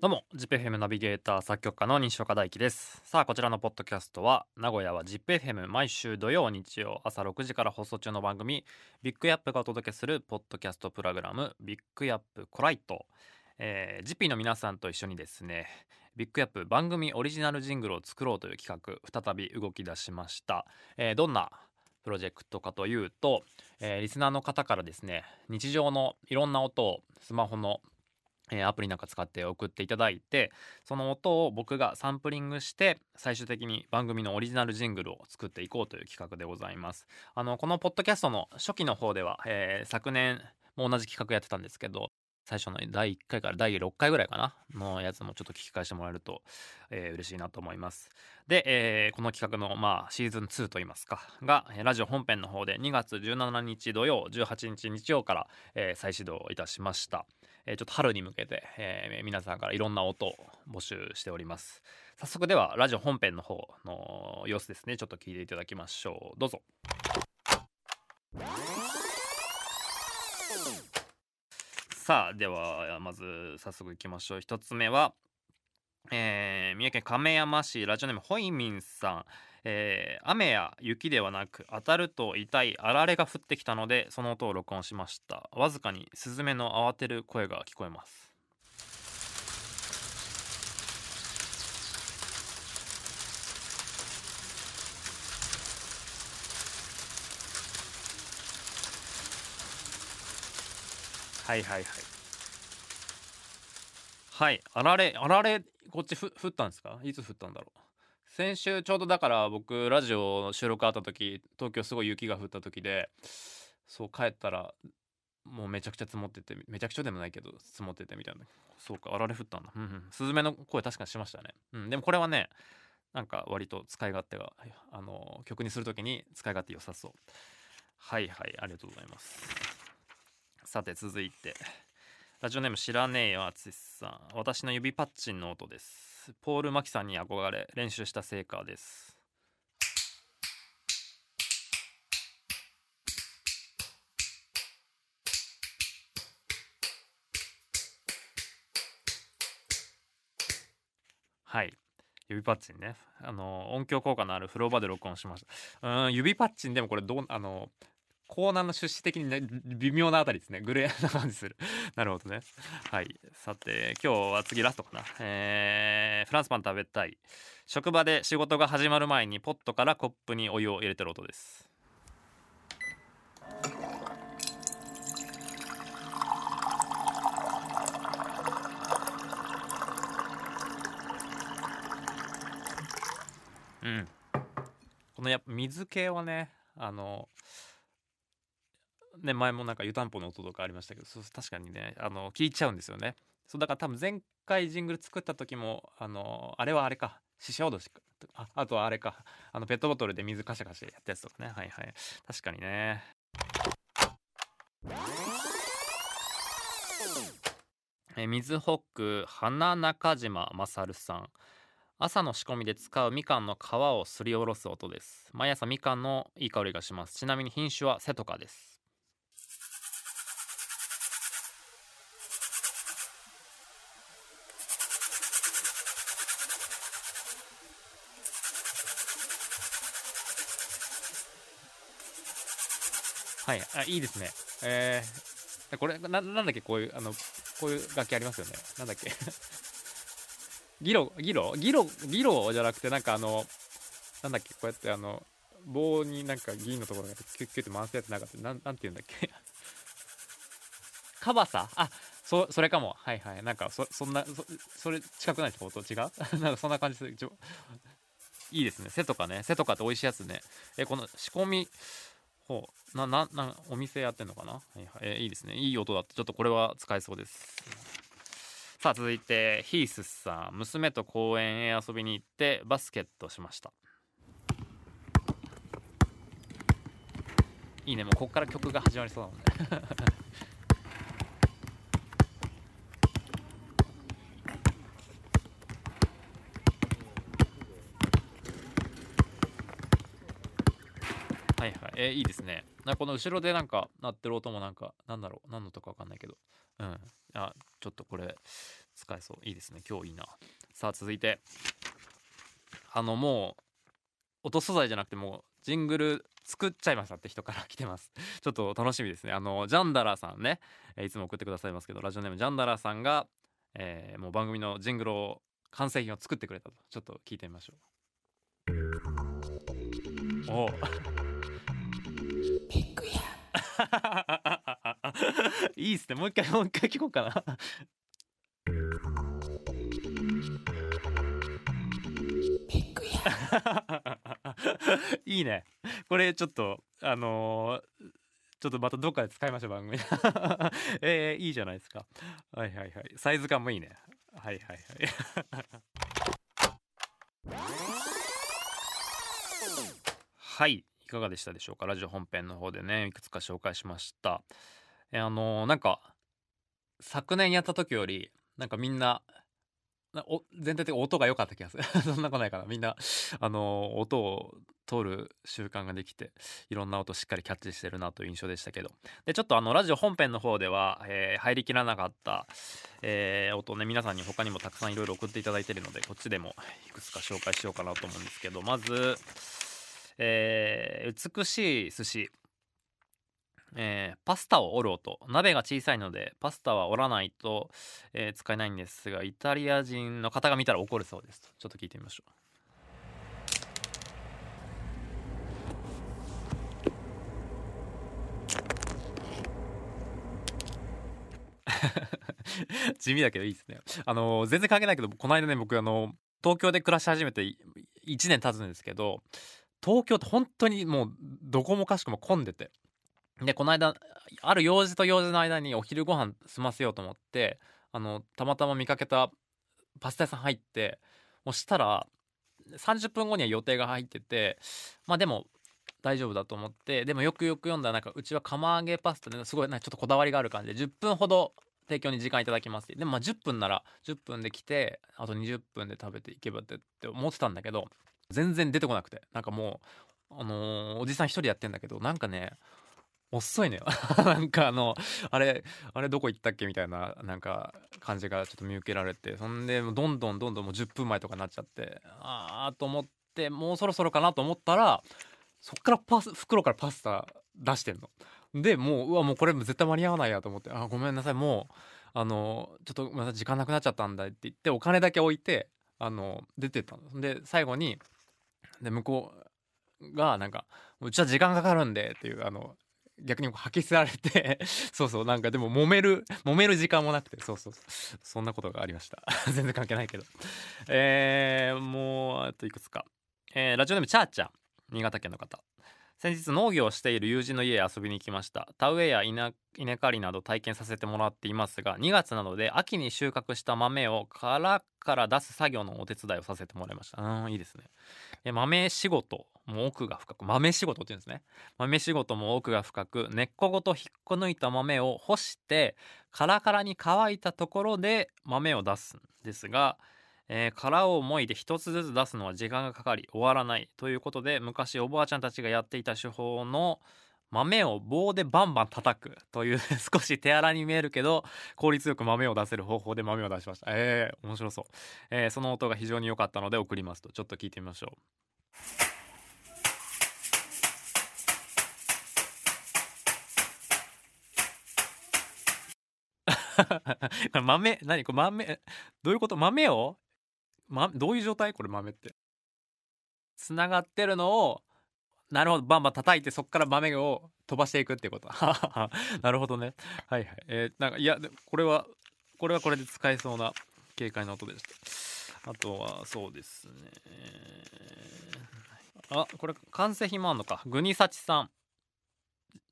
どうも ZIPFM ナビゲーター作曲家の西岡大樹です。さあこちらのポッドキャストは名古屋は ZIPFM 毎週土曜日曜朝6時から放送中の番組ビッグアップがお届けするポッドキャストプログラムビッグアップコライト、えー、ジピーの皆さんと一緒にですねビッグアップ番組オリジナルジングルを作ろうという企画再び動き出しました、えー、どんなプロジェクトかというと、えー、リスナーの方からですね日常のいろんな音をスマホのえアプリなんか使って送っていただいてその音を僕がサンプリングして最終的に番組のオリジナルジングルを作っていこうという企画でございます。あのこのポッドキャストの初期の方では、えー、昨年も同じ企画やってたんですけど最初の第1回から第6回ぐらいかなのやつもちょっと聞き返してもらえると、えー、嬉しいなと思います。で、えー、この企画の、まあ、シーズン2といいますかがラジオ本編の方で2月17日土曜18日日曜から、えー、再始動いたしました。え、ちょっと春に向けて、え、皆さんからいろんな音を募集しております。早速ではラジオ本編の方の様子ですねちょっと聞いていただきましょう。どうぞ。さあではまず早速いきましょう。1つ目はえー、三重県亀山市ラジオネームホイミンさん。えー、雨や雪ではなく当たると痛いあられが降ってきたのでその音を録音しました。わずかにスズメの慌てる声が聞こえます。はいはいはい。はいあられあられこっちふ降ったんですか？いつ降ったんだろう？先週ちょうどだから僕ラジオの収録あった時東京すごい雪が降った時でそう帰ったらもうめちゃくちゃ積もっててめちゃくちゃでもないけど積もっててみたいな。そうかあられ降ったんだ。うんうん。スズメの声確かにしましたね。うん。でもこれはねなんか割と使い勝手があの曲にする時に使い勝手良さそう。はいはいありがとうございます。さて続いて。ラジオネーム知らねえよ淳さん。私の指パッチンの音です。ポール・マキさんに憧れ練習した成果です。はい。指パッチンね。あの音響効果のある風呂場で録音しました。うん指パッチンでもこれどうあのコーナーの趣旨的にね微妙なあたりですね。グレーな感じする。なるほどね。はい。さて今日は次ラストかな。えー、フランスパン食べたい。職場で仕事が始まる前にポットからコップにお湯を入れてる音です。うん。このやっぱ水系はねあのね、前もなんか湯たんぽの音とかありましたけどそう確かにねあの聞いちゃうんですよね。そうだから多分前回ジングル作った時もあのあれはあれか死者脅しああとはあれかあのペットボトルで水カシャカシャやったやつとかね。はいはい。確かにね。え水ホック花中島勝さん。朝の仕込みで使うみかんの皮をすりおろす音です。毎朝みかんのいい香りがします。ちなみに品種はセトカです。はい。あいいですね。えー、これななんだっけ？こういうあのこういう楽器ありますよね。なんだっけ？ギ ロギロ？ギロギロじゃなくてなんかあのなんだっけ？こうやってあの棒になんか銀のところがキュッキュッて回すやつなんかったなんなんて言うんだっけ？カバサ？あそそれかも。はいはい。なんかそそんなそそれ近くないです音違う？なんかそんな感じする。いいですね。背とかね。背とかって美味しいやつね。えこの仕込みほうなななお店やってんのかな、はいはい。えー、いいですね。いい音だってちょっとこれは使えそうです。さあ続いてヒースさん。娘と公園へ遊びに行ってバスケットしました。いいね。もうここから曲が始まりそうだもんね。はいはい。えーいいですね。なこの後ろでなんか鳴ってる音もなんかなんだろう何の音かわかんないけど。うん。あちょっとこれ使えそう。いいですね。今日いいな。さあ続いて。あのもう音素材じゃなくてもうジングル作っちゃいましたって人から来てます。ちょっと楽しみですね。あのジャンダラーさんね、えいつも送ってくださいますけどラジオネームジャンダラーさんが、えーもう番組のジングルを完成品を作ってくれたと。ちょっと聞いてみましょう。おお いいっすね。もう一回もう一回聞こうかな。いいね。これちょっとあのーちょっとまたどっかで使いましょう番組。えー、いいじゃないですか。はいはいはい。サイズ感もいいね。はいはいはい。はいいかがでしたでしょうか？ラジオ本編の方でねいくつか紹介しました。えあのーなんか昨年やった時よりなんかみんな全体的に音が良かった気がする。そんなことないかな。みんなあのー音を取る習慣ができていろんな音しっかりキャッチしてるなという印象でしたけど。でちょっとあのラジオ本編の方では、えー入りきらなかった、えー音をね皆さんに他にもたくさんいろいろ送っていただいてるのでこっちでもいくつか紹介しようかなと思うんですけどまず、えー美しい寿司。えーパスタを折る音。鍋が小さいのでパスタは折らないと、えー使えないんですがイタリア人の方が見たら怒るそうです。ちょっと聞いてみましょう。地味だけどいいですね。あの全然関係ないけどこの間ね僕あの東京で暮らし始めて1年経つんですけど東京って本当にもうどこもかしくも混んでて。でこの間ある用事と用事の間にお昼ご飯済ませようと思ってあのたまたま見かけたパスタ屋さん入ってもうしたら30分後には予定が入っててまあでも大丈夫だと思ってでもよくよく読んだらなんかうちは釜揚げパスタですごいなちょっとこだわりがある感じで10分ほど提供に時間いただきますでもまあ10分なら10分で来てあと20分で食べていけばってって思ってたんだけど全然出てこなくてなんかもうあのーおじさん一人やってんだけどなんかね遅いのよ なんかあのあれあれどこ行ったっけ？みたいななんか感じがちょっと見受けられてそんでもうどんどんどんどんもう10分前とかになっちゃってああと思ってもうそろそろかなと思ったらそっからパス袋からパスタ出してんの。でもううわもうこれ絶対間に合わないやと思って「あごめんなさいもうあのちょっとごめんなさい時間なくなっちゃったんだ」って言ってお金だけ置いてあの出てったの。で最後にで向こうがなんか「うちは時間かかるんで」っていうあの逆に吐き捨てられて そうそうなんかでも揉める揉める時間もなくてそうそうそんなことがありました。全然関係ないけど。えー、もうあといくつか、えーラジオネームチャーチャー新潟県の方。先日農業をしている友人の家へ遊びに行きました。田植えや稲稲刈りなど体験させてもらっていますが2月なので秋に収穫した豆を殻から出す作業のお手伝いをさせてもらいました。うんいいですね。え豆仕事も奥が深く豆仕事って言うんですね。豆仕事も奥が深く根っこごと引っこ抜いた豆を干してカラカラに乾いたところで豆を出すんですが、えー殻をもいで一つずつ出すのは時間がかかり終わらない。ということで昔おばあちゃんたちがやっていた手法の豆を棒でバンバン叩くという 少し手荒に見えるけど効率よく豆を出せる方法で豆を出しました。えー、面白そう、えーその音が非常に良かったので送りますと。ちょっと聞いてみましょう。豆？何？これ豆？どういうこと？豆を、ま、どういう状態？これ豆って。つながってるのをなるほどバンバン叩いてそこから豆を飛ばしていくっていうこと。なるほどね。はいはい。えーなんかいやこれはこれはこれで使えそうな軽快な音でした。あとはそうですね。あこれ完成品もあんのか。グニサチさん、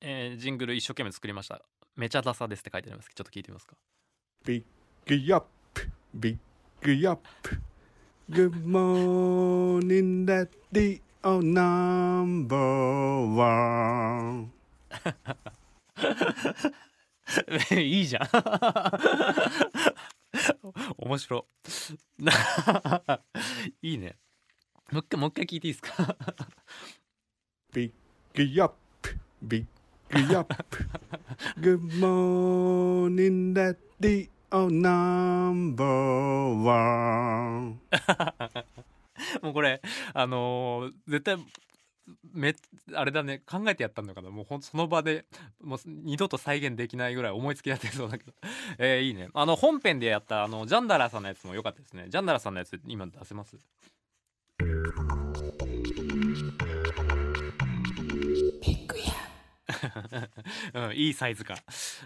えージングル一生懸命作りました。めちゃダサですって書いてありますちょっと聞いてみますか。Big up, big up. Good morning. Oh, number one. いいじゃん面白いいねもう一回もう一回聞いていいですか Big グアップビッグアップ Good morning daddy oh number one. もうこれあのー絶対めあれだね考えてやったのかな。もうほんその場でもう二度と再現できないぐらい思いつきやってそうだけど。えーいいね。あの本編でやったあのジャンダラさんのやつも良かったですね。ジャンダラさんのやつ今出せます？うん、いいサイズ感。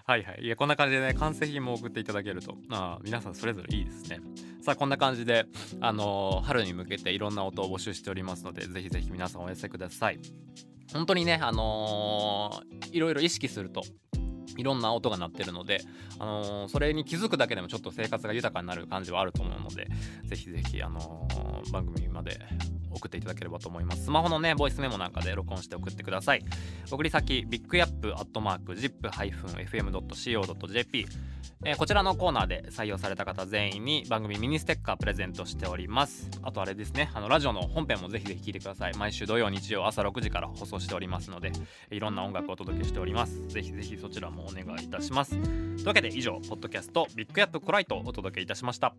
はいはい。いやこんな感じでね完成品も送っていただけると。あ皆さんそれぞれいいですね。さあこんな感じであのー春に向けていろんな音を募集しておりますのでぜひぜひ皆さんお寄せください。本当にねあのーいろいろ意識するといろんな音が鳴ってるので、あのーそれに気づくだけでもちょっと生活が豊かになる感じはあると思うのでぜひぜひ、あの番組まで送っていただければと思います。スマホのねボイスメモなんかで録音して送ってください。送り先ビッグヤップアットマーク ZIP-FM.co.jp えーこちらのコーナーで採用された方全員に番組ミニステッカープレゼントしております。あとあれですねあのラジオの本編もぜひぜひ聞いてください。毎週土曜日曜朝6時から放送しておりますのでいろんな音楽をお届けしております。ぜひぜひそちらもお願いいたします。というわけで以上ポッドキャストビッグヤップコライトをお届けいたしました。